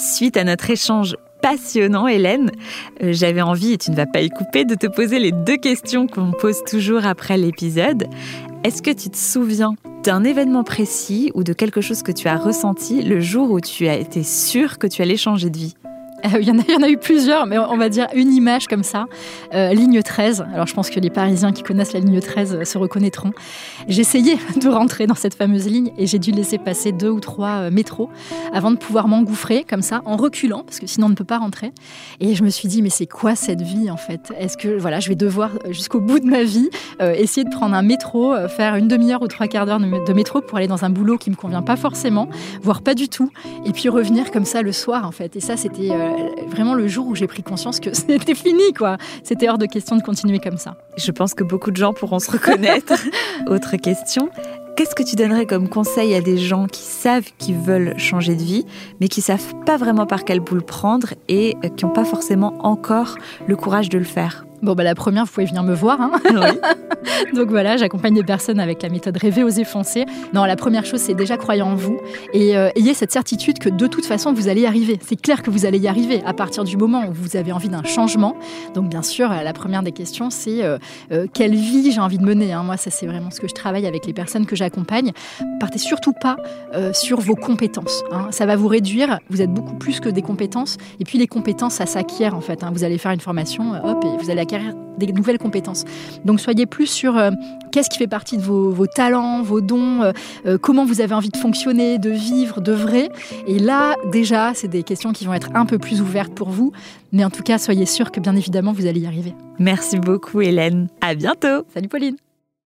suite à notre échange passionnant, Hélène. Euh, j'avais envie, et tu ne vas pas y couper, de te poser les deux questions qu'on pose toujours après l'épisode. Est-ce que tu te souviens d'un événement précis ou de quelque chose que tu as ressenti le jour où tu as été sûr que tu allais changer de vie? il, y en a, il y en a eu plusieurs, mais on va dire une image comme ça. Euh, ligne 13. Alors je pense que les Parisiens qui connaissent la ligne 13 euh, se reconnaîtront. J'essayais de rentrer dans cette fameuse ligne et j'ai dû laisser passer deux ou trois métros avant de pouvoir m'engouffrer comme ça, en reculant, parce que sinon on ne peut pas rentrer. Et je me suis dit, mais c'est quoi cette vie en fait? Est-ce que voilà, je vais devoir jusqu'au bout de ma vie essayer de prendre un métro, faire une demi-heure ou trois quarts d'heure de métro pour aller dans un boulot qui me convient pas forcément, voire pas du tout, et puis revenir comme ça le soir en fait? Et ça, c'était vraiment le jour où j'ai pris conscience que c'était fini, quoi. C'était hors de question de continuer comme ça. Je pense que beaucoup de gens pourront se reconnaître. Autre question. Qu'est-ce que tu donnerais comme conseil à des gens qui savent qu'ils veulent changer de vie, mais qui savent pas vraiment par quel bout le prendre et qui n'ont pas forcément encore le courage de le faire? Bon, bah, la première, vous pouvez venir me voir. Hein. Donc voilà, j'accompagne des personnes avec la méthode Rêver, oser, foncer. Non, la première chose, c'est déjà croyant en vous et euh, ayez cette certitude que de toute façon, vous allez y arriver. C'est clair que vous allez y arriver à partir du moment où vous avez envie d'un changement. Donc bien sûr, la première des questions, c'est euh, euh, quelle vie j'ai envie de mener. Hein. Moi, ça, c'est vraiment ce que je travaille avec les personnes que j'accompagne. Partez surtout pas sur vos compétences. Hein. Ça va vous réduire. Vous êtes beaucoup plus que des compétences. Et puis les compétences, ça s'acquiert en fait. Vous allez faire une formation, hop, et vous allez des nouvelles compétences. Donc soyez plus sur euh, qu'est-ce qui fait partie de vos, talents, vos dons, euh, euh, comment vous avez envie de fonctionner, de vivre, de vrai. Et là, déjà, c'est des questions qui vont être un peu plus ouvertes pour vous. Mais en tout cas, soyez sûr que bien évidemment, vous allez y arriver. Merci beaucoup, Hélène. À bientôt. Salut, Pauline.